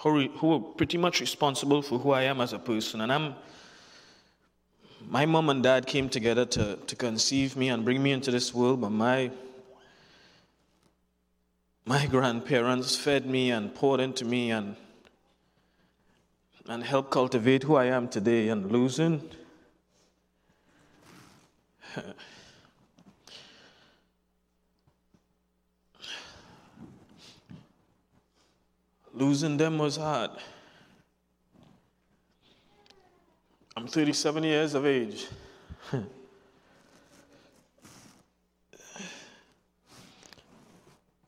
who, who are pretty much responsible for who I am as a person. And I'm, my mom and dad came together to, to conceive me and bring me into this world, but my, my grandparents fed me and poured into me and, and helped cultivate who I am today. And losing, losing them was hard. I'm 37 years of age.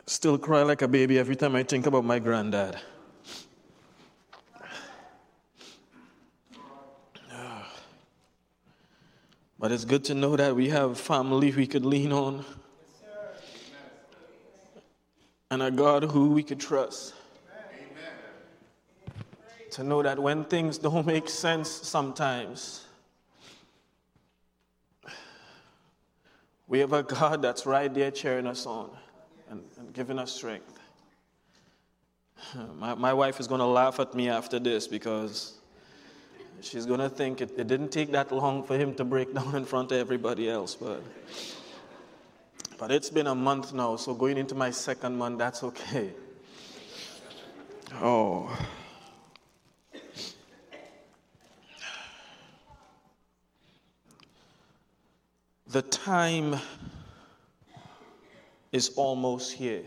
Still cry like a baby every time I think about my granddad. But it's good to know that we have family we could lean on and a God who we could trust. To know that when things don't make sense sometimes, we have a God that's right there cheering us on and, and giving us strength. My, my wife is going to laugh at me after this because she's going to think it, it didn't take that long for him to break down in front of everybody else. But, but it's been a month now, so going into my second month, that's okay. Oh. The time is almost here.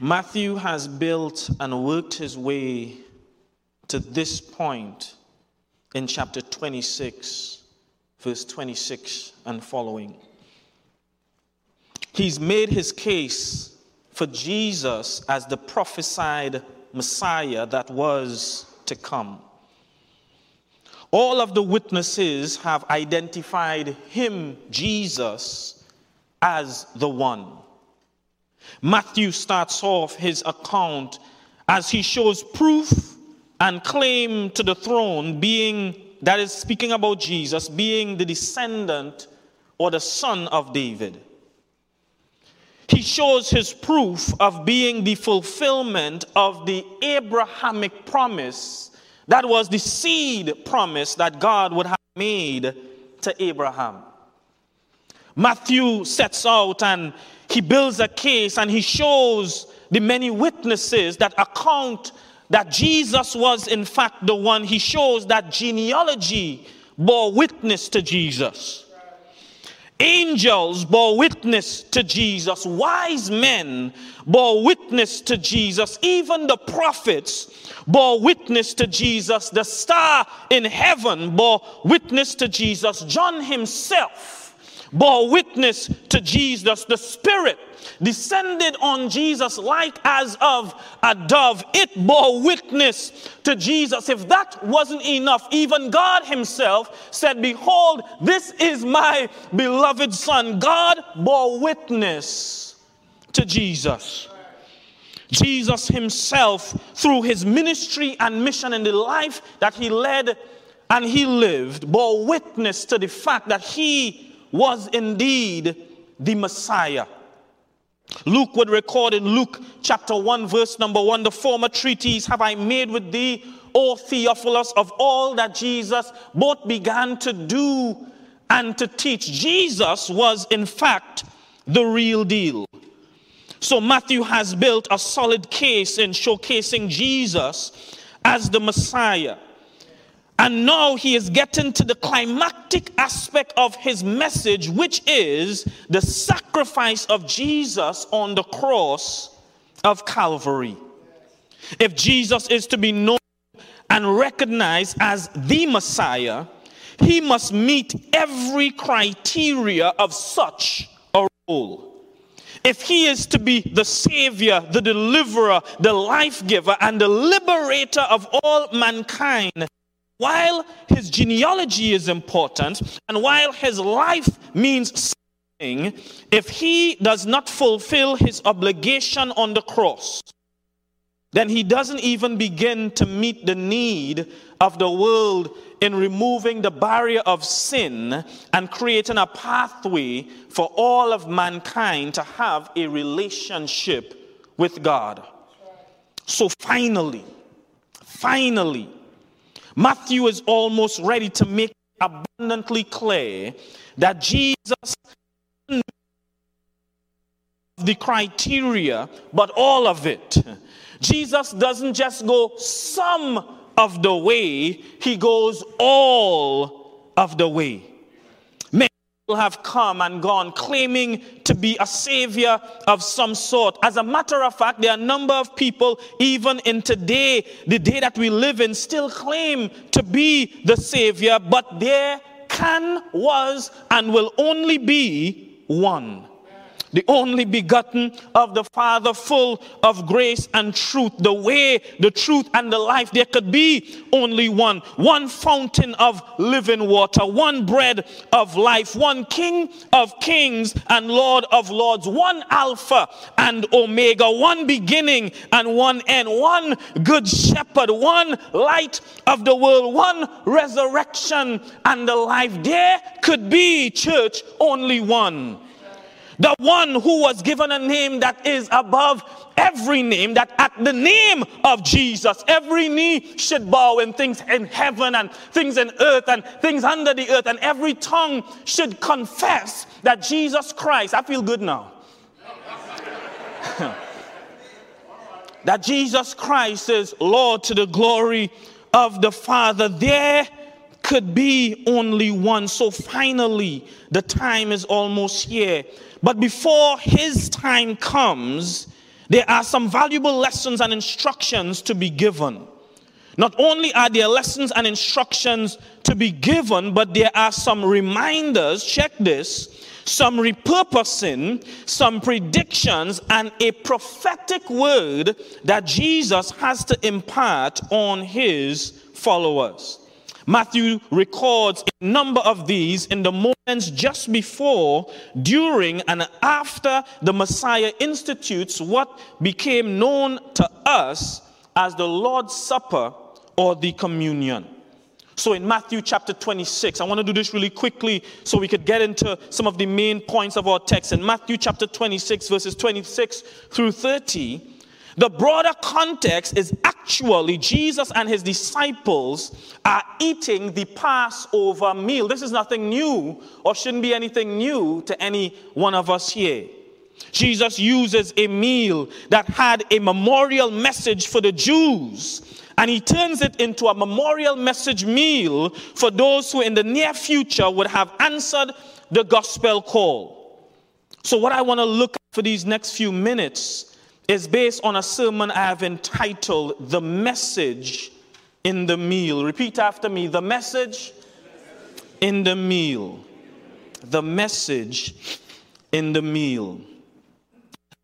Matthew has built and worked his way to this point in chapter 26, verse 26 and following. He's made his case for Jesus as the prophesied Messiah that was to come. All of the witnesses have identified him, Jesus, as the one. Matthew starts off his account as he shows proof and claim to the throne, being, that is speaking about Jesus, being the descendant or the son of David. He shows his proof of being the fulfillment of the Abrahamic promise that was the seed promise that God would have made to Abraham. Matthew sets out and he builds a case and he shows the many witnesses that account that Jesus was, in fact, the one. He shows that genealogy bore witness to Jesus. Angels bore witness to Jesus. Wise men bore witness to Jesus. Even the prophets bore witness to Jesus. The star in heaven bore witness to Jesus. John himself bore witness to Jesus. The Spirit descended on Jesus like as of a dove. It bore witness to Jesus. If that wasn't enough, even God Himself said, Behold, this is my beloved Son. God bore witness to Jesus. Jesus Himself, through His ministry and mission in the life that He led and He lived, bore witness to the fact that He was indeed the Messiah. Luke would record in Luke chapter 1, verse number 1 the former treatise have I made with thee, O Theophilus, of all that Jesus both began to do and to teach. Jesus was, in fact, the real deal. So Matthew has built a solid case in showcasing Jesus as the Messiah. And now he is getting to the climactic aspect of his message, which is the sacrifice of Jesus on the cross of Calvary. If Jesus is to be known and recognized as the Messiah, he must meet every criteria of such a role. If he is to be the Savior, the Deliverer, the Life Giver, and the Liberator of all mankind, while his genealogy is important and while his life means something, if he does not fulfill his obligation on the cross, then he doesn't even begin to meet the need of the world in removing the barrier of sin and creating a pathway for all of mankind to have a relationship with God. So finally, finally, Matthew is almost ready to make abundantly clear that Jesus the criteria, but all of it. Jesus doesn't just go some of the way, he goes all of the way. Have come and gone claiming to be a savior of some sort. As a matter of fact, there are a number of people, even in today, the day that we live in, still claim to be the savior, but there can, was, and will only be one the only begotten of the Father, full of grace and truth, the way, the truth, and the life. There could be only one, one fountain of living water, one bread of life, one King of kings and Lord of lords, one Alpha and Omega, one beginning and one end, one good shepherd, one light of the world, one resurrection and the life. There could be, church, only one the one who was given a name that is above every name, that at the name of Jesus, every knee should bow in things in heaven and things in earth and things under the earth, and every tongue should confess that Jesus Christ, I feel good now. that Jesus Christ is Lord to the glory of the Father. There could be only one. So finally, the time is almost here but before his time comes, there are some valuable lessons and instructions to be given. Not only are there lessons and instructions to be given, but there are some reminders, check this, some repurposing, some predictions, and a prophetic word that Jesus has to impart on his followers. Matthew records a number of these in the moments just before, during, and after the Messiah institutes what became known to us as the Lord's Supper or the communion. So in Matthew chapter 26, I want to do this really quickly so we could get into some of the main points of our text. In Matthew chapter 26, verses 26 through 30, the broader context is actually Jesus and his disciples are eating the Passover meal. This is nothing new or shouldn't be anything new to any one of us here. Jesus uses a meal that had a memorial message for the Jews and he turns it into a memorial message meal for those who in the near future would have answered the gospel call. So, what I want to look at for these next few minutes is based on a sermon I have entitled The Message in the Meal. Repeat after me The Message in the Meal. The Message in the Meal.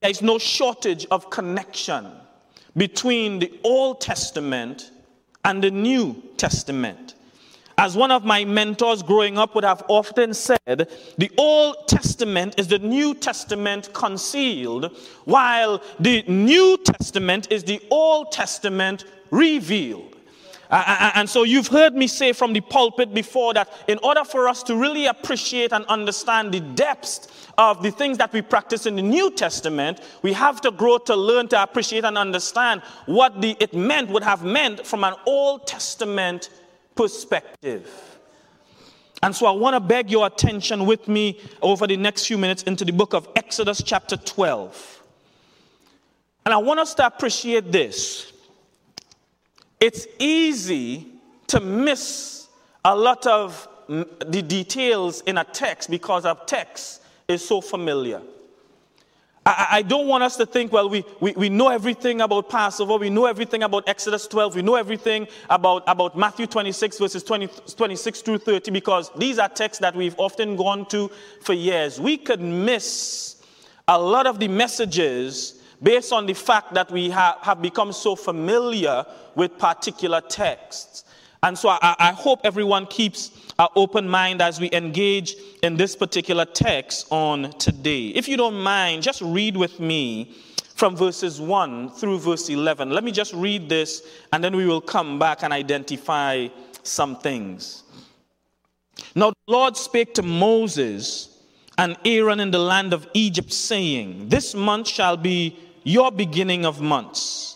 There is no shortage of connection between the Old Testament and the New Testament. As one of my mentors growing up would have often said, the Old Testament is the New Testament concealed, while the New Testament is the Old Testament revealed. And so you've heard me say from the pulpit before that in order for us to really appreciate and understand the depths of the things that we practice in the New Testament, we have to grow to learn to appreciate and understand what the, it meant, would have meant from an Old Testament perspective. And so I want to beg your attention with me over the next few minutes into the book of Exodus, chapter 12. And I want us to appreciate this. It's easy to miss a lot of mm, the details in a text because a text is so familiar. I, I, don't want us to think, well, we, we, we know everything about Passover, we know everything about Exodus 12, we know everything about, about Matthew 26, verses 20, 26 through 30, because these are texts that we've often gone to for years. We could miss a lot of the messages based on the fact that we ha- have become so familiar with particular texts. And so I, I hope everyone keeps an open mind as we engage in this particular text on today. If you don't mind, just read with me from verses 1 through verse 11. Let me just read this and then we will come back and identify some things. Now, the Lord spake to Moses and Aaron in the land of Egypt, saying, This month shall be your beginning of months.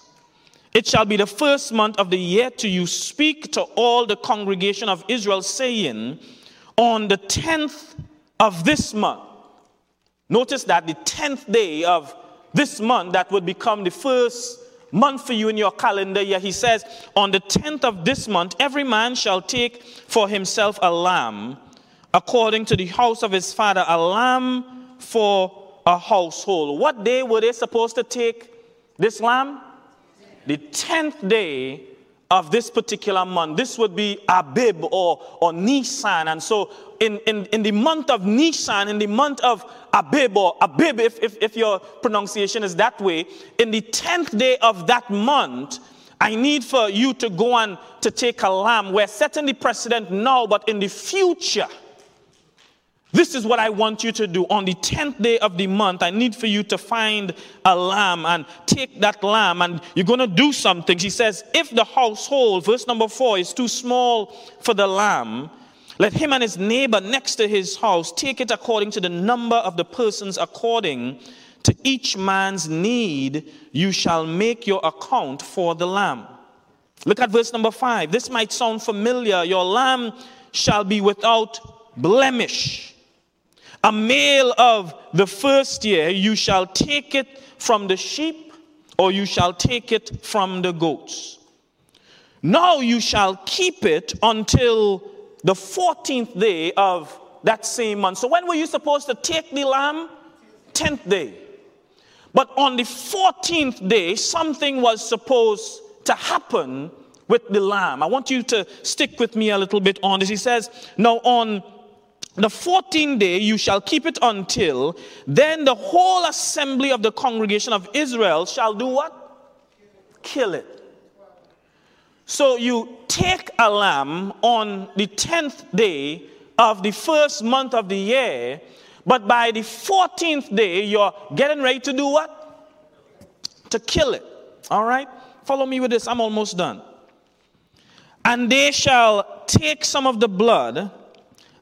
It shall be the first month of the year to you speak to all the congregation of Israel, saying, On the tenth of this month, notice that the tenth day of this month, that would become the first month for you in your calendar year, he says, On the tenth of this month, every man shall take for himself a lamb, according to the house of his father, a lamb for a household. What day were they supposed to take this lamb? The 10th day of this particular month. This would be Abib or, or Nisan. And so, in, in, in the month of Nisan, in the month of Abib or Abib, if, if, if your pronunciation is that way, in the 10th day of that month, I need for you to go and to take a lamb. We're setting the precedent now, but in the future, this is what I want you to do. On the 10th day of the month, I need for you to find a lamb and take that lamb and you're going to do something. She says, if the household, verse number four, is too small for the lamb, let him and his neighbor next to his house take it according to the number of the persons according to each man's need. You shall make your account for the lamb. Look at verse number five. This might sound familiar. Your lamb shall be without blemish a male of the first year, you shall take it from the sheep, or you shall take it from the goats. Now you shall keep it until the 14th day of that same month. So, when were you supposed to take the lamb? 10th day. But on the 14th day, something was supposed to happen with the lamb. I want you to stick with me a little bit on this. He says, Now, on the 14th day you shall keep it until then the whole assembly of the congregation of Israel shall do what? Kill it. So you take a lamb on the 10th day of the first month of the year, but by the 14th day you're getting ready to do what? To kill it. All right? Follow me with this. I'm almost done. And they shall take some of the blood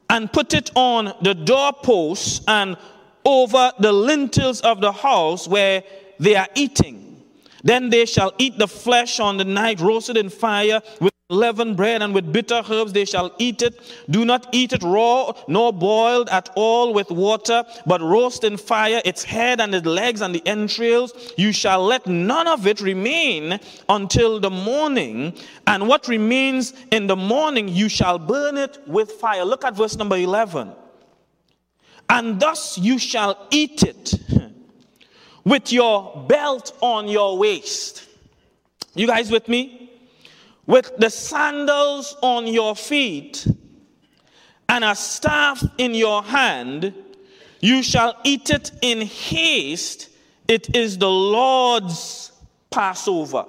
and put it on the doorposts and over the lintels of the house where they are eating. Then they shall eat the flesh on the night, roasted in fire with leavened bread and with bitter herbs they shall eat it. Do not eat it raw nor boiled at all with water, but roast in fire its head and its legs and the entrails. You shall let none of it remain until the morning. And what remains in the morning, you shall burn it with fire. Look at verse number 11. And thus you shall eat it with your belt on your waist. You guys with me? With the sandals on your feet and a staff in your hand, you shall eat it in haste. It is the Lord's Passover.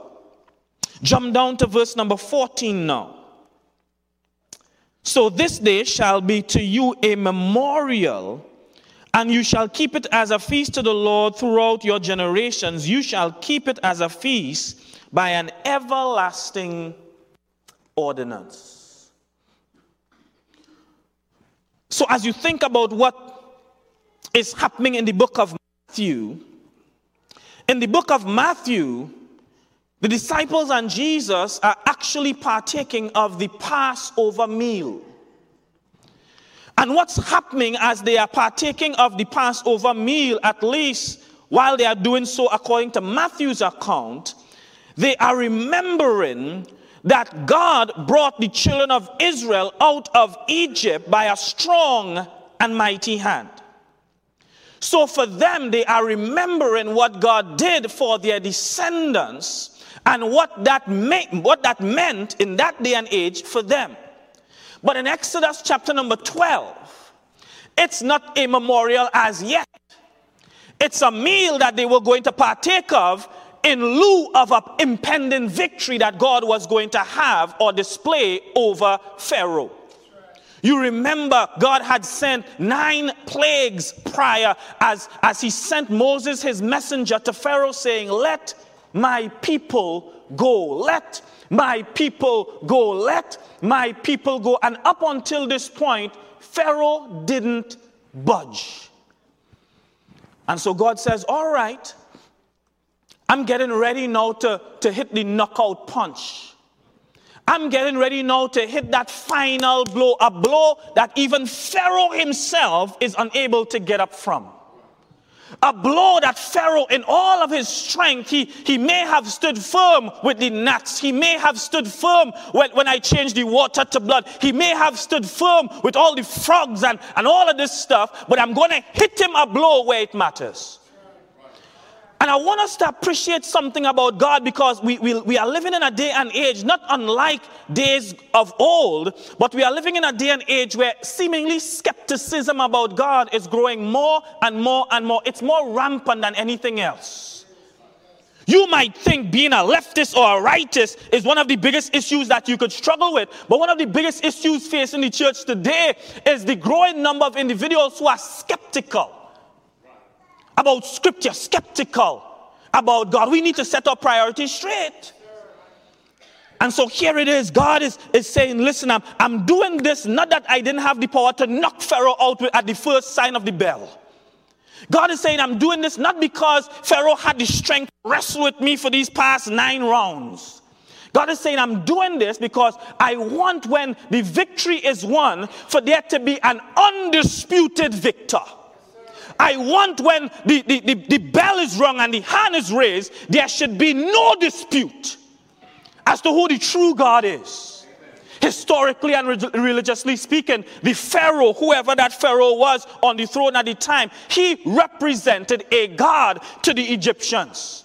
Jump down to verse number 14 now. So this day shall be to you a memorial, and you shall keep it as a feast to the Lord throughout your generations. You shall keep it as a feast by an everlasting ordinance. So, as you think about what is happening in the book of Matthew, in the book of Matthew, the disciples and Jesus are actually partaking of the Passover meal. And what's happening as they are partaking of the Passover meal, at least while they are doing so according to Matthew's account, they are remembering that God brought the children of Israel out of Egypt by a strong and mighty hand. So for them, they are remembering what God did for their descendants and what that, what that meant in that day and age for them. But in Exodus chapter number 12, it's not a memorial as yet. It's a meal that they were going to partake of in lieu of an impending victory that God was going to have or display over Pharaoh. You remember God had sent nine plagues prior as, as he sent Moses, his messenger, to Pharaoh, saying, Let my people go. Let my people go. Let my people go. And up until this point, Pharaoh didn't budge. And so God says, All right, I'm getting ready now to, to hit the knockout punch. I'm getting ready now to hit that final blow, a blow that even Pharaoh himself is unable to get up from. A blow that Pharaoh, in all of his strength, he, he may have stood firm with the gnats. He may have stood firm when, when I changed the water to blood. He may have stood firm with all the frogs and, and all of this stuff, but I'm going to hit him a blow where it matters. And I want us to appreciate something about God because we, we, we are living in a day and age not unlike days of old, but we are living in a day and age where seemingly skepticism about God is growing more and more and more. It's more rampant than anything else. You might think being a leftist or a rightist is one of the biggest issues that you could struggle with, but one of the biggest issues facing the church today is the growing number of individuals who are skeptical about scripture, skeptical about God. We need to set our priorities straight. And so here it is. God is, is saying, Listen, I'm, I'm doing this not that I didn't have the power to knock Pharaoh out at the first sign of the bell. God is saying, I'm doing this not because Pharaoh had the strength to wrestle with me for these past nine rounds. God is saying, I'm doing this because I want when the victory is won for there to be an undisputed victor. I want when the, the, the, the bell is rung and the hand is raised, there should be no dispute as to who the true God is. Historically and religiously speaking, the Pharaoh, whoever that Pharaoh was on the throne at the time, he represented a God to the Egyptians.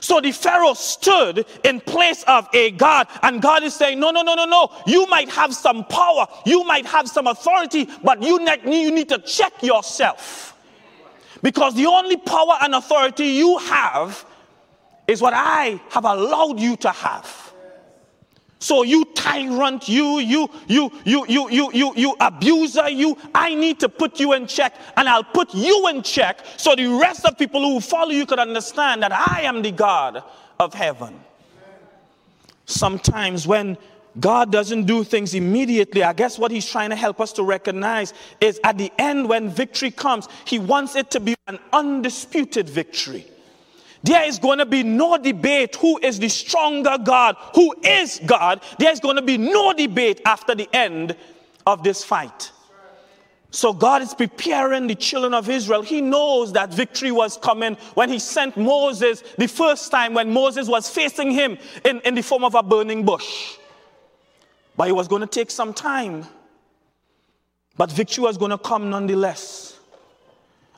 So the Pharaoh stood in place of a God, and God is saying, No, no, no, no, no. You might have some power, you might have some authority, but you, ne- you need to check yourself. Because the only power and authority you have is what I have allowed you to have. So you tyrant, you, you, you, you, you, you, you, you abuser, you, I need to put you in check and I'll put you in check so the rest of people who follow you could understand that I am the God of heaven. Sometimes when God doesn't do things immediately. I guess what he's trying to help us to recognize is at the end, when victory comes, he wants it to be an undisputed victory. There is going to be no debate who is the stronger God, who is God. There's going to be no debate after the end of this fight. So God is preparing the children of Israel. He knows that victory was coming when he sent Moses the first time when Moses was facing him in, in the form of a burning bush. But it was going to take some time. But victory was going to come nonetheless.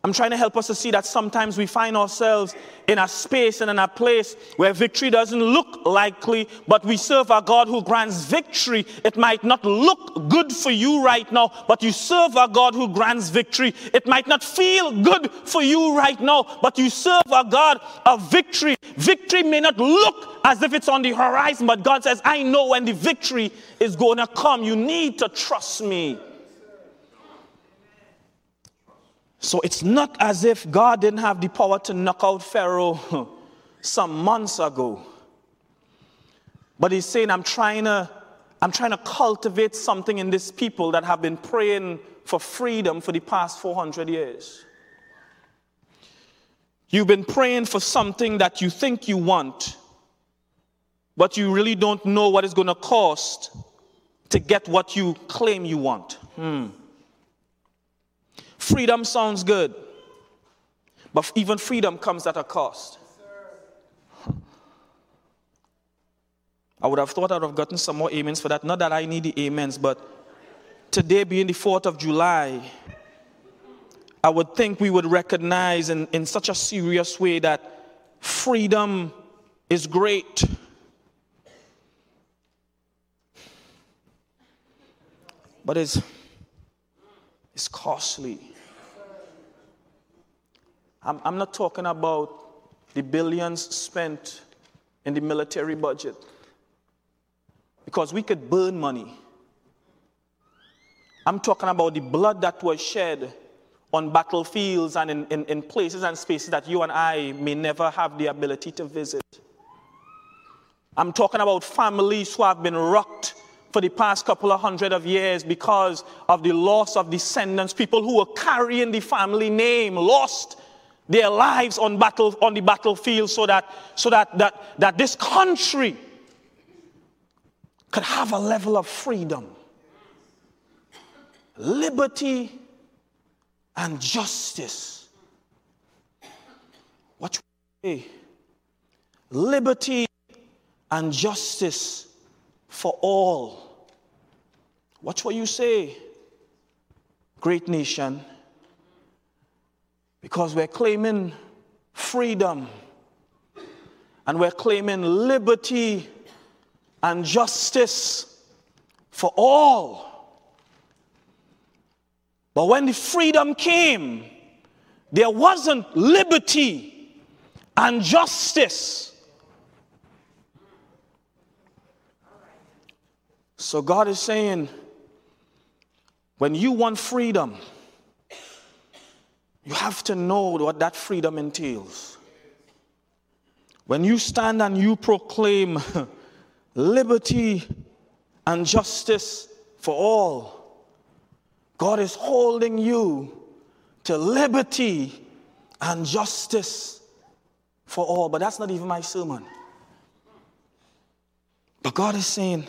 I'm trying to help us to see that sometimes we find ourselves in a space and in a place where victory doesn't look likely, but we serve a God who grants victory. It might not look good for you right now, but you serve a God who grants victory. It might not feel good for you right now, but you serve a God of victory. Victory may not look as if it's on the horizon, but God says, I know when the victory is going to come. You need to trust me. So it's not as if God didn't have the power to knock out Pharaoh some months ago. But he's saying, I'm trying to, I'm trying to cultivate something in this people that have been praying for freedom for the past 400 years. You've been praying for something that you think you want, but you really don't know what it's going to cost to get what you claim you want. Hmm. Freedom sounds good, but even freedom comes at a cost. I would have thought I would have gotten some more amens for that. Not that I need the amens, but today being the 4th of July, I would think we would recognize in, in such a serious way that freedom is great. But it's costly. I'm, I'm not talking about the billions spent in the military budget because we could burn money. I'm talking about the blood that was shed on battlefields and in, in, in, places and spaces that you and I may never have the ability to visit. I'm talking about families who have been rocked for the past couple of hundred of years because of the loss of descendants, people who were carrying the family name, lost their lives on battle on the battlefield so that so that that, that this country could have a level of freedom liberty and justice. What you say liberty and justice for all watch what you say great nation because we're claiming freedom and we're claiming liberty and justice for all. But when the freedom came, there wasn't liberty and justice. So God is saying, when you want freedom, you have to know what that freedom entails. When you stand and you proclaim liberty and justice for all, God is holding you to liberty and justice for all. But that's not even my sermon. But God is saying,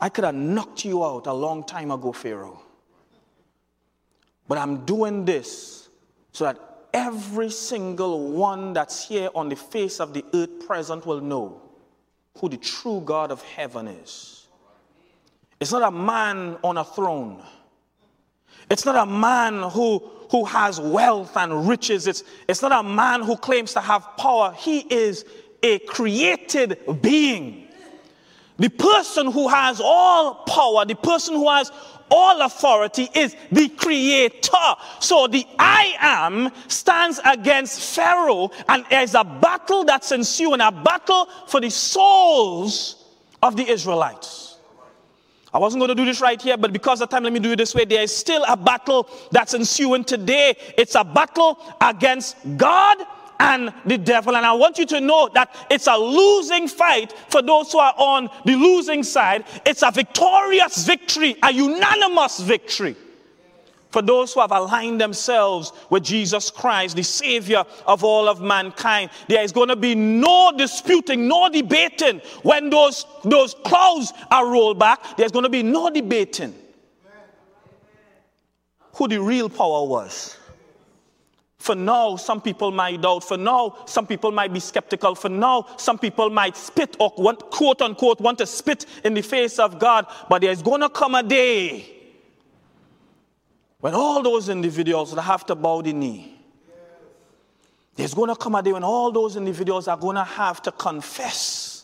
I could have knocked you out a long time ago, Pharaoh. But I'm doing this so that every single one that's here on the face of the earth present will know who the true God of heaven is. It's not a man on a throne. It's not a man who, who has wealth and riches. It's, it's not a man who claims to have power. He is a created being. The person who has all power, the person who has all authority is the creator. So the I am stands against Pharaoh, and there's a battle that's ensuing, a battle for the souls of the Israelites. I wasn't going to do this right here, but because of time, let me do it this way. There is still a battle that's ensuing today. It's a battle against God and the devil. And I want you to know that it's a losing fight for those who are on the losing side. It's a victorious victory, a unanimous victory for those who have aligned themselves with Jesus Christ, the Savior of all of mankind. There is going to be no disputing, no debating. When those, those clouds are rolled back, there's going to be no debating who the real power was. For now, some people might doubt. For now, some people might be skeptical. For now, some people might spit or want, quote unquote want to spit in the face of God. But there's going to come a day when all those individuals will have to bow the knee. There's going to come a day when all those individuals are going to have to confess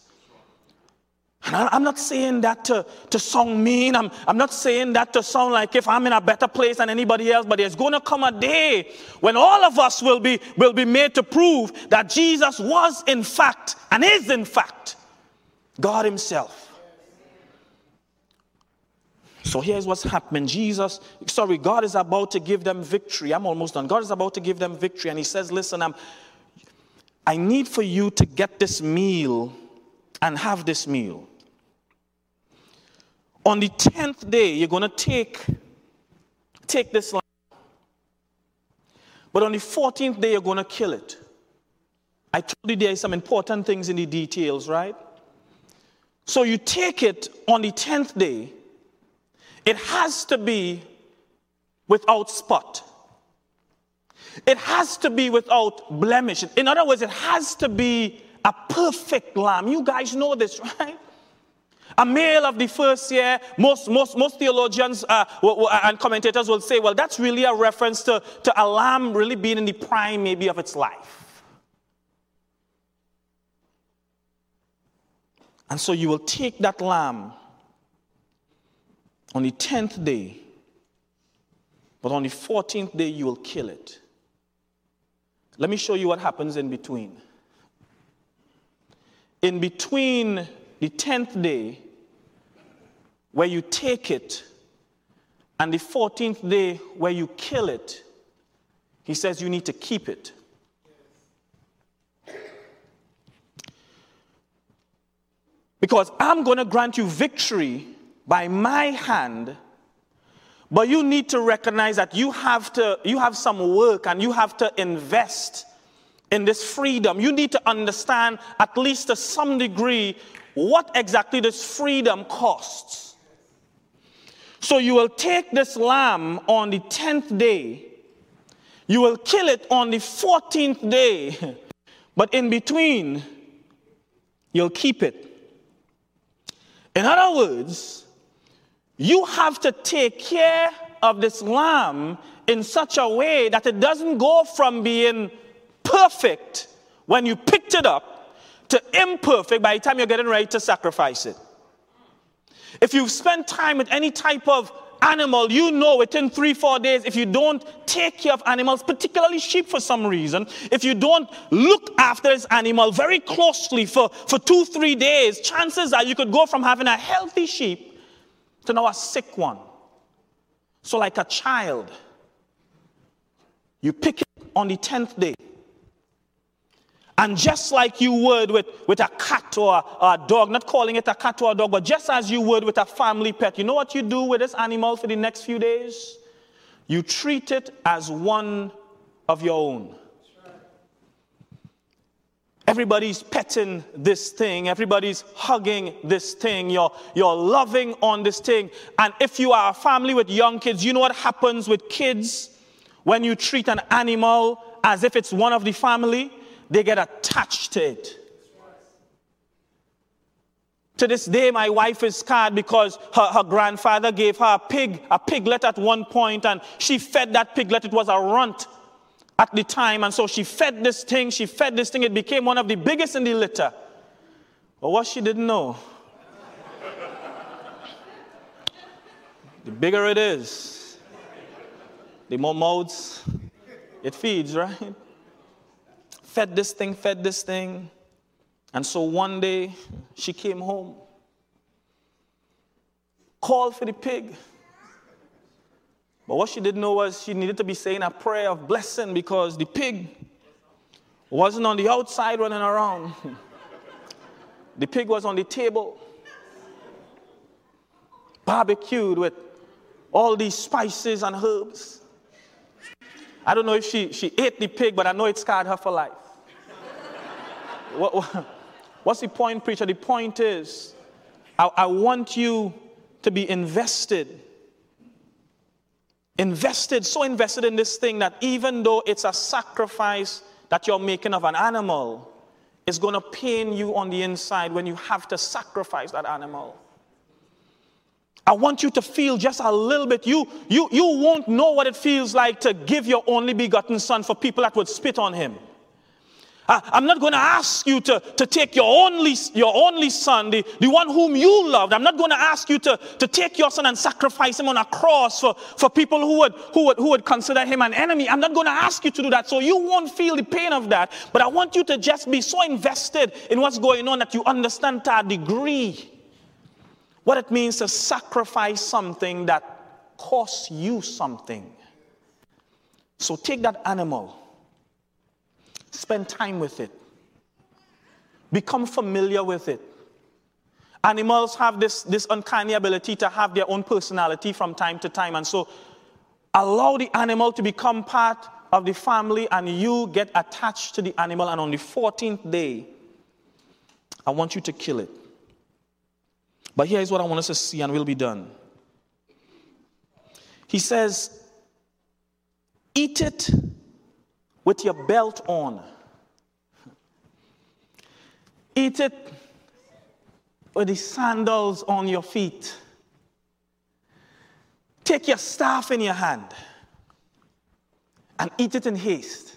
and I'm not saying that to, to sound mean. I'm, I'm not saying that to sound like if I'm in a better place than anybody else, but there's going to come a day when all of us will be, will be made to prove that Jesus was in fact and is in fact God Himself. So here's what's happening. Jesus, sorry, God is about to give them victory. I'm almost done. God is about to give them victory. And He says, Listen, I'm, I need for you to get this meal and have this meal. On the 10th day, you're going to take, take this lamb. But on the 14th day, you're going to kill it. I told you there are some important things in the details, right? So you take it on the 10th day. It has to be without spot. It has to be without blemish. In other words, it has to be a perfect lamb. You guys know this, right? A male of the first year, most, most, most theologians uh, and commentators will say, well, that's really a reference to, to a lamb really being in the prime, maybe, of its life. And so you will take that lamb on the 10th day, but on the 14th day, you will kill it. Let me show you what happens in between. In between the 10th day where you take it, and the 14th day where you kill it, he says you need to keep it. Because I'm going to grant you victory by my hand, But you need to recognize that you have to you have some work and you have to invest in this freedom. You need to understand at least to some degree what exactly this freedom costs. So you will take this lamb on the 10th day. You will kill it on the 14th day. But in between, you'll keep it. In other words, you have to take care of this lamb in such a way that it doesn't go from being perfect when you picked it up to imperfect by the time you're getting ready to sacrifice it. If you've spent time with any type of animal, you know within three, four days, if you don't take care of animals, particularly sheep for some reason, if you don't look after this animal very closely for, for two, three days, chances are you could go from having a healthy sheep to now a sick one. So, like a child, you pick it on the 10th day. And just like you would with, with a cat or a, dog, not calling it a cat or a dog, but just as you would with a family pet, you know what you do with this animal for the next few days? You treat it as one of your own. Everybody's petting this thing, everybody's hugging this thing, you're, you're loving on this thing. And if you are a family with young kids, you know what happens with kids when you treat an animal as if it's one of the family? They get attached to it. To this day, my wife is scarred because her, her grandfather gave her a pig, a piglet at one point, and she fed that piglet. It was a runt at the time, and so she fed this thing, she fed this thing. It became one of the biggest in the litter. But what she didn't know, the bigger it is, the more mouths it feeds, right? Fed this thing, fed this thing. And so one day she came home, called for the pig. But what she didn't know was she needed to be saying a prayer of blessing because the pig wasn't on the outside running around. the pig was on the table, barbecued with all these spices and herbs. I don't know if she, she ate the pig, but I know it scarred her for life what, what's the point, preacher? The point is, I, I want you to be invested. Invested, so invested in this thing that even though it's a sacrifice that you're making of an animal, it's going to pain you on the inside when you have to sacrifice that animal. I want you to feel just a little bit. You, you, you won't know what it feels like to give your only begotten son for people that would spit on him. I'm not going to ask you to, to take your only, your only son, the, the one whom you loved. I'm not going to ask you to, to take your son and sacrifice him on a cross for, for people who would, who, would, who would consider him an enemy. I'm not going to ask you to do that. So you won't feel the pain of that. But I want you to just be so invested in what's going on that you understand to a degree what it means to sacrifice something that costs you something. So take that animal Spend time with it. Become familiar with it. Animals have this, this uncanny ability to have their own personality from time to time. And so allow the animal to become part of the family and you get attached to the animal. And on the 14th day, I want you to kill it. But here's what I want us to see, and we'll be done. He says, Eat it with your belt on. Eat it with the sandals on your feet. Take your staff in your hand and eat it in haste.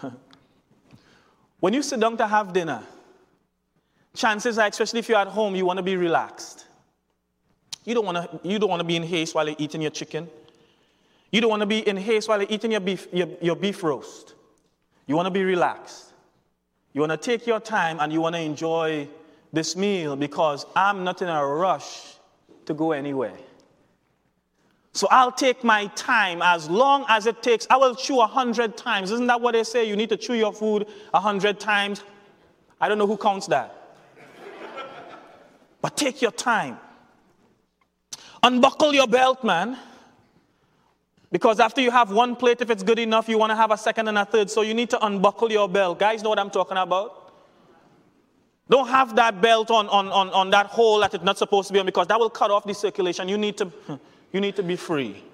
when you sit down to have dinner, chances are, especially if you're at home, you want to be relaxed. You don't want to, you don't want to be in haste while you're eating your chicken. You don't want to be in haste while you're eating your beef, your, your beef roast. You want to be relaxed. You want to take your time and you want to enjoy this meal because I'm not in a rush to go anywhere. So I'll take my time as long as it takes. I will chew a hundred times. Isn't that what they say? You need to chew your food a hundred times. I don't know who counts that. but take your time. Unbuckle your belt, man. Because after you have one plate, if it's good enough, you want to have a second and a third. So you need to unbuckle your belt. Guys know what I'm talking about? Don't have that belt on, on, on, on that hole that it's not supposed to be on because that will cut off the circulation. You need to, you need to be free.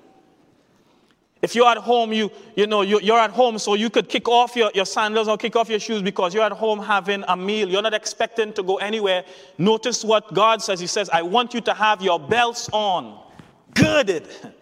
If you're at home, you, you know, you, you're at home, so you could kick off your, your sandals or kick off your shoes because you're at home having a meal. You're not expecting to go anywhere. Notice what God says. He says, I want you to have your belts on, girded.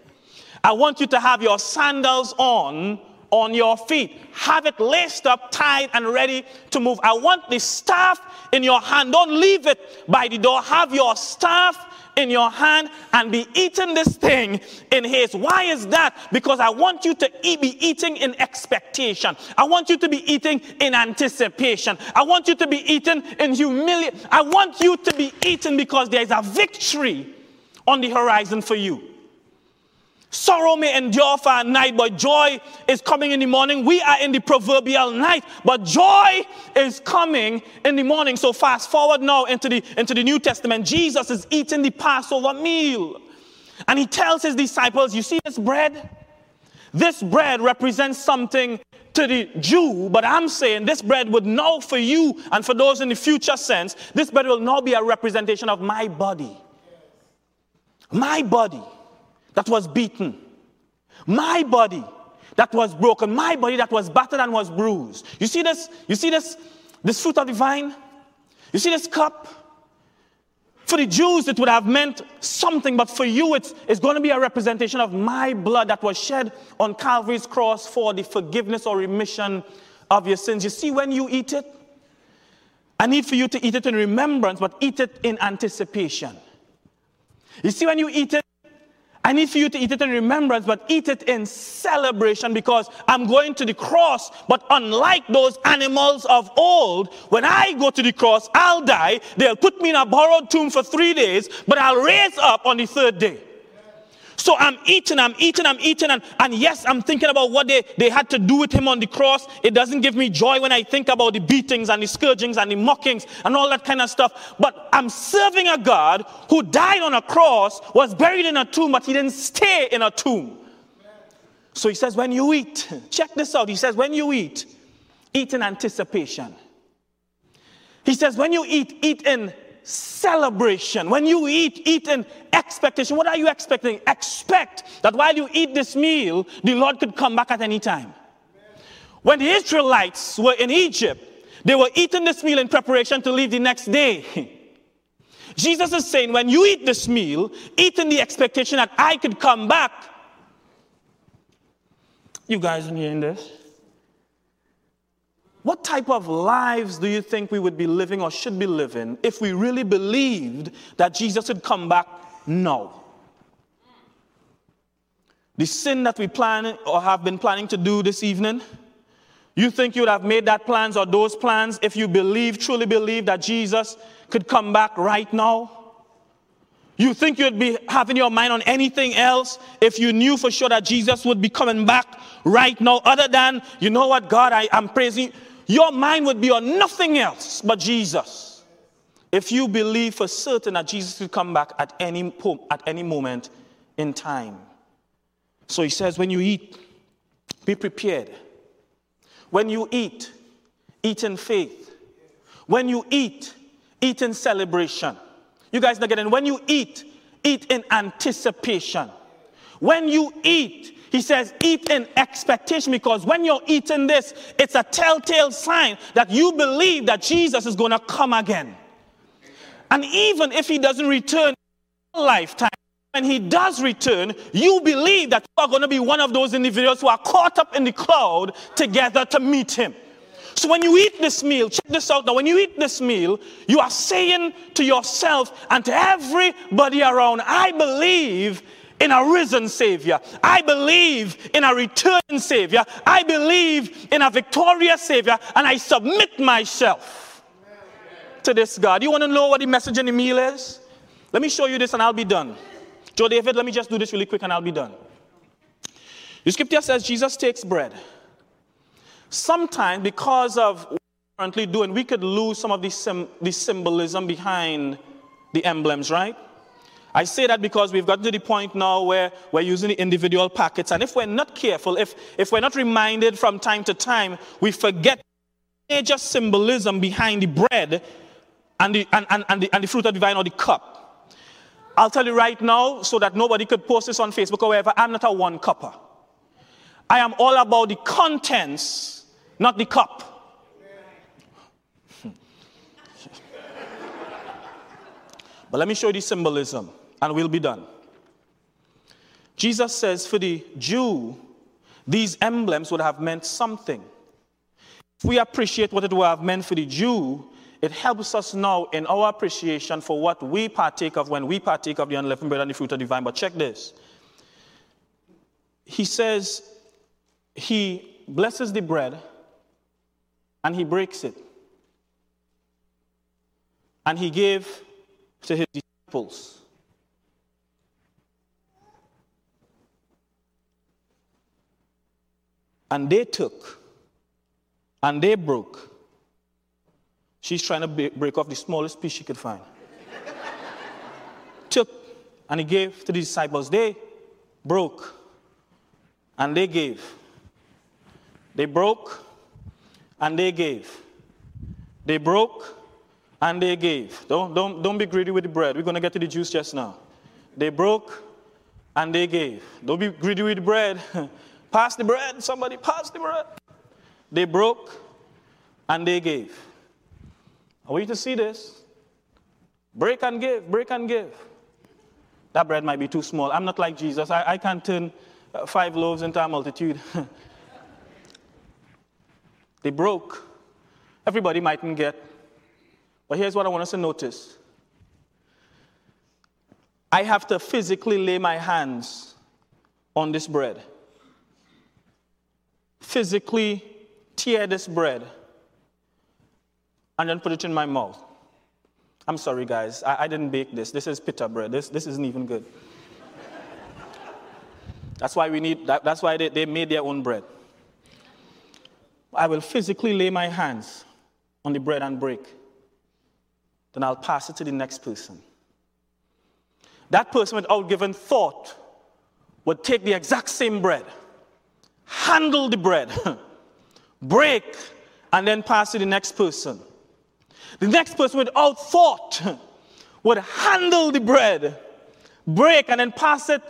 I want you to have your sandals on, on your feet. Have it laced up, tied, and ready to move. I want the staff in your hand. Don't leave it by the door. Have your staff in your hand and be eating this thing in haste. Why is that? Because I want you to eat, be eating in expectation. I want you to be eating in anticipation. I want you to be eating in humility. I want you to be eating because there is a victory on the horizon for you. Sorrow may endure for a night, but joy is coming in the morning. We are in the proverbial night, but joy is coming in the morning. So fast forward now into the, into the New Testament. Jesus is eating the Passover meal. And he tells his disciples, You see this bread? This bread represents something to the Jew, but I'm saying this bread would now for you and for those in the future sense, this bread will now be a representation of my body. My body that was beaten, my body that was broken, my body that was battered and was bruised. You see this? You see this? This fruit of the vine? You see this cup? For the Jews, it would have meant something, but for you, it's, it's going to be a representation of my blood that was shed on Calvary's cross for the forgiveness or remission of your sins. You see, when you eat it, I need for you to eat it in remembrance, but eat it in anticipation. You see, when you eat it, I need for you to eat it in remembrance, but eat it in celebration because I'm going to the cross. But unlike those animals of old, when I go to the cross, I'll die. They'll put me in a borrowed tomb for three days, but I'll raise up on the third day. So I'm eating, I'm eating, I'm eating, and, and yes, I'm thinking about what they, they had to do with him on the cross. It doesn't give me joy when I think about the beatings and the scourgings and the mockings and all that kind of stuff. But I'm serving a God who died on a cross, was buried in a tomb, but he didn't stay in a tomb. So he says, when you eat, check this out. He says, when you eat, eat in anticipation. He says, when you eat, eat in celebration. When you eat, eat in expectation. What are you expecting? Expect that while you eat this meal, the Lord could come back at any time. When the Israelites were in Egypt, they were eating this meal in preparation to leave the next day. Jesus is saying, when you eat this meal, eat in the expectation that I could come back. You guys are hearing this? What type of lives do you think we would be living or should be living if we really believed that Jesus would come back now? The sin that we plan or have been planning to do this evening, you think you would have made that plans or those plans if you believe, truly believe that Jesus could come back right now? You think you'd be having your mind on anything else if you knew for sure that Jesus would be coming back right now, other than, you know what, God, I, am praising your mind would be on nothing else but Jesus. If you believe for certain that Jesus will come back at any, at any moment in time. So he says, when you eat, be prepared. When you eat, eat in faith. When you eat, eat in celebration. You guys not getting when you eat, eat in anticipation. When you eat, he says, eat in expectation because when you're eating this, it's a telltale sign that you believe that Jesus is going to come again. And even if he doesn't return in a lifetime, when he does return, you believe that you are going to be one of those individuals who are caught up in the cloud together to meet him. So when you eat this meal, check this out now. When you eat this meal, you are saying to yourself and to everybody around, I believe in a risen Savior. I believe in a returning Savior. I believe in a victorious Savior, and I submit myself to this God. You want to know what the message in the meal is? Let me show you this, and I'll be done. Joe David, let me just do this really quick, and I'll be done. The scripture says Jesus takes bread. Sometimes, because of what we're currently doing, we could lose some of the, sim- the symbolism behind the emblems, right? I say that because we've gotten to the point now where we're using the individual packets. And if we're not careful, if, if we're not reminded from time to time, we forget the major symbolism behind the bread and the, and, and, and, the, and the fruit of the vine or the cup. I'll tell you right now, so that nobody could post this on Facebook or wherever, I'm not a one cupper. I am all about the contents, not the cup. but let me show you the symbolism and we'll be done. Jesus says for the Jew, these emblems would have meant something. If we appreciate what it would have meant for the Jew, it helps us now in our appreciation for what we partake of when we partake of the unleavened bread and the fruit of the vine. But check this. He says he blesses the bread and he breaks it. And he gave to his disciples. And they took and they broke. She's trying to break off the smallest piece she could find. took and he gave to the disciples. They broke and they gave. They broke and they gave. They broke and they gave. Don't, don't, don't be greedy with the bread. We're going to get to the juice just now. They broke and they gave. Don't be greedy with the bread. Pass the bread. Somebody pass the bread. They broke and they gave. I want you to see this. Break and give, break and give. That bread might be too small. I'm not like Jesus. I, I can't turn uh, five loaves into a multitude. they broke. Everybody mightn't get. But here's what I want us to notice I have to physically lay my hands on this bread physically tear this bread and then put it in my mouth. I'm sorry, guys. I, I didn't bake this. This is pita bread. This, this isn't even good. that's why we need, that, that's why they, they made their own bread. I will physically lay my hands on the bread and break. Then I'll pass it to the next person. That person, without giving thought, would take the exact same bread handle the bread, break, and then pass to the next person. The next person, without thought, would handle the bread, break, and then pass it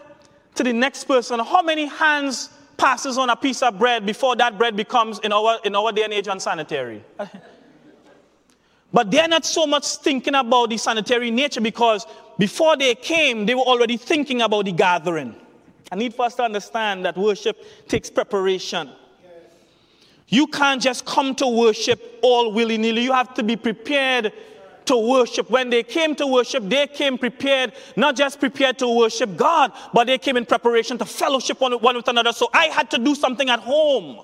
to the next person. How many hands passes on a piece of bread before that bread becomes, in our, in our day and age, unsanitary? but they're not so much thinking about the sanitary nature because before they came, they were already thinking about the gathering. I need for us to understand that worship takes preparation. You can't just come to worship all willy nilly. You have to be prepared to worship. When they came to worship, they came prepared, not just prepared to worship God, but they came in preparation to fellowship one, one with another. So I had to do something at home.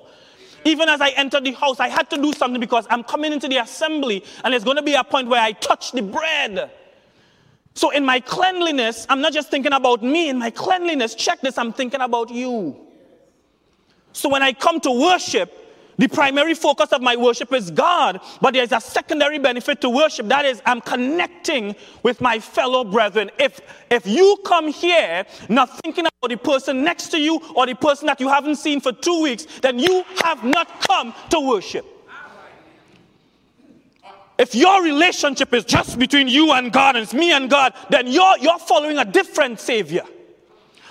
Even as I entered the house, I had to do something because I'm coming into the assembly and there's going to be a point where I touch the bread. So, in my cleanliness, I'm not just thinking about me. In my cleanliness, check this, I'm thinking about you. So, when I come to worship, the primary focus of my worship is God, but there's a secondary benefit to worship. That is, I'm connecting with my fellow brethren. If, if you come here not thinking about the person next to you or the person that you haven't seen for two weeks, then you have not come to worship. If your relationship is just between you and God and it's me and God, then you're, you're following a different Savior.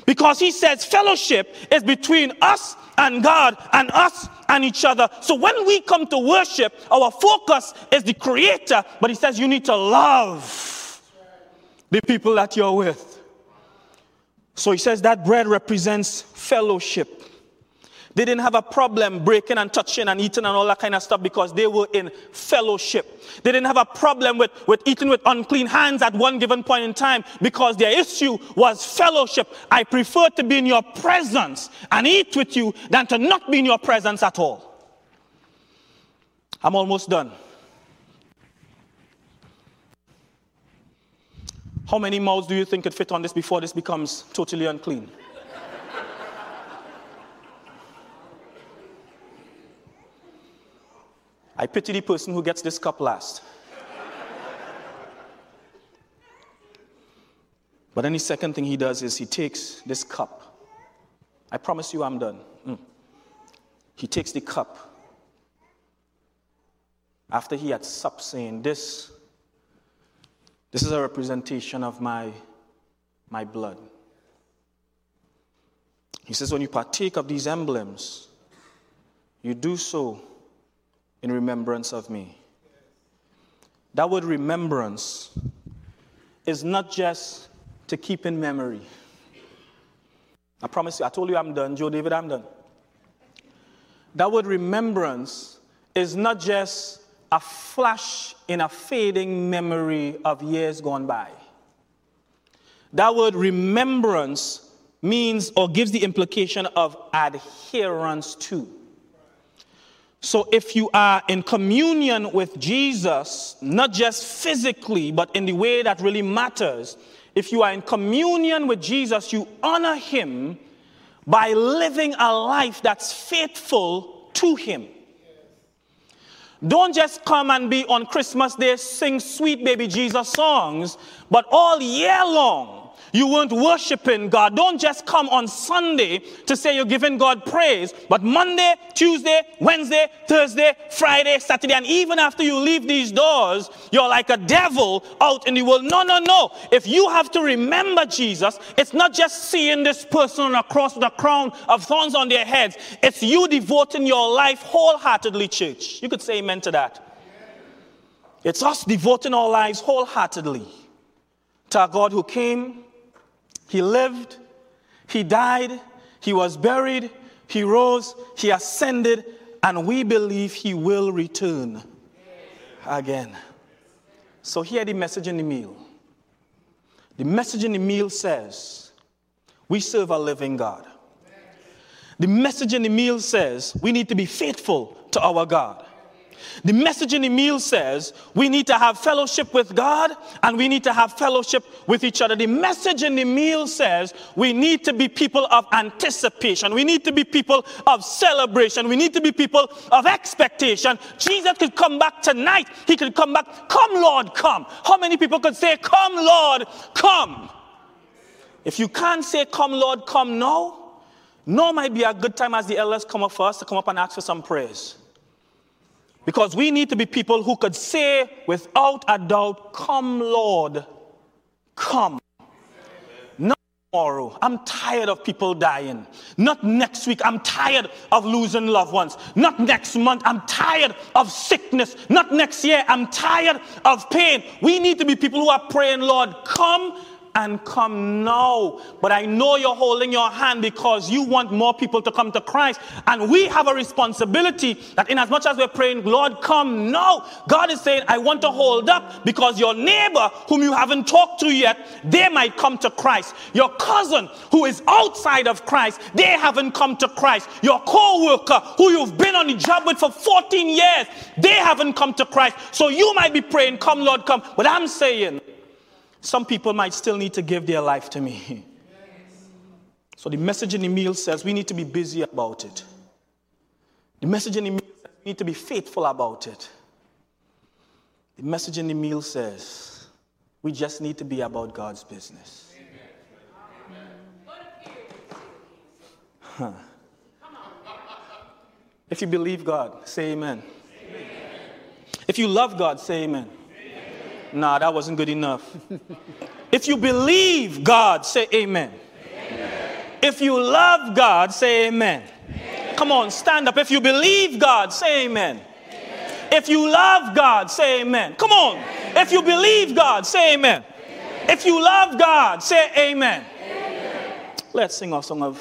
Because He says fellowship is between us and God and us and each other. So when we come to worship, our focus is the Creator, but He says you need to love the people that you're with. So He says that bread represents fellowship. They didn't have a problem breaking and touching and eating and all that kind of stuff because they were in fellowship. They didn't have a problem with, with eating with unclean hands at one given point in time because their issue was fellowship. I prefer to be in your presence and eat with you than to not be in your presence at all. I'm almost done. How many mouths do you think could fit on this before this becomes totally unclean? I pity the person who gets this cup last. But then the second thing he does is he takes this cup. I promise you I'm done. Mm. He takes the cup. After he had supped, saying, This, this is a representation of my, my blood. He says, When you partake of these emblems, you do so in remembrance of me. That word remembrance is not just to keep in memory. I promise you, I told you I'm done. Joe David, I'm done. That word remembrance is not just a flash in a fading memory of years gone by. That word remembrance means or gives the implication of adherence to. So if you are in communion with Jesus, not just physically, but in the way that really matters, if you are in communion with Jesus, you honor him by living a life that's faithful to him. Don't just come and be on Christmas Day, sing sweet baby Jesus songs, but all year long, you weren't worshiping God. Don't just come on Sunday to say you're giving God praise, but Monday, Tuesday, Wednesday, Thursday, Friday, Saturday, and even after you leave these doors, you're like a devil out in the world. No, no, no. If you have to remember Jesus, it's not just seeing this person on a cross with a crown of thorns on their heads, it's you devoting your life wholeheartedly, church. You could say amen to that. It's us devoting our lives wholeheartedly to a God who came he lived, he died, he was buried, he rose, he ascended, and we believe he will return again. So, here the message in the meal. The message in the meal says, We serve a living God. The message in the meal says, We need to be faithful to our God. The message in the meal says we need to have fellowship with God and we need to have fellowship with each other. The message in the meal says we need to be people of anticipation. We need to be people of celebration. We need to be people of expectation. Jesus could come back tonight. He could come back. Come, Lord, come. How many people could say, Come, Lord, come? If you can't say, Come, Lord, come now, no might be a good time as the elders come up for us to come up and ask for some prayers. Because we need to be people who could say without a doubt, Come, Lord, come. Not tomorrow. I'm tired of people dying. Not next week. I'm tired of losing loved ones. Not next month. I'm tired of sickness. Not next year. I'm tired of pain. We need to be people who are praying, Lord, come and come now. But I know you're holding your hand because you want more people to come to Christ. And we have a responsibility that, in as much as we're praying, Lord, come now, God is saying, I want to hold up because your neighbor, whom you haven't talked to yet, they might come to Christ. Your cousin, who is outside of Christ, they haven't come to Christ. Your co worker, who you've been on the job with for 14 years, they haven't come to Christ. So you might be praying, Come, Lord, come. But I'm saying, some people might still need to give their life to me. So the message in the meal says we need to be busy about it. The message in the meal says we need to be faithful about it. The message in the meal says we just need to be about God's business. Huh. If you believe God, say amen. amen. If you love God, say amen. Nah, that wasn't good enough. if you believe God, say amen. amen. If you love God, say amen. amen. Come on, stand up. If you believe God, say amen. amen. If you love God, say amen. Come on. If you believe God, say amen. If you love God, say amen. Let's sing our song of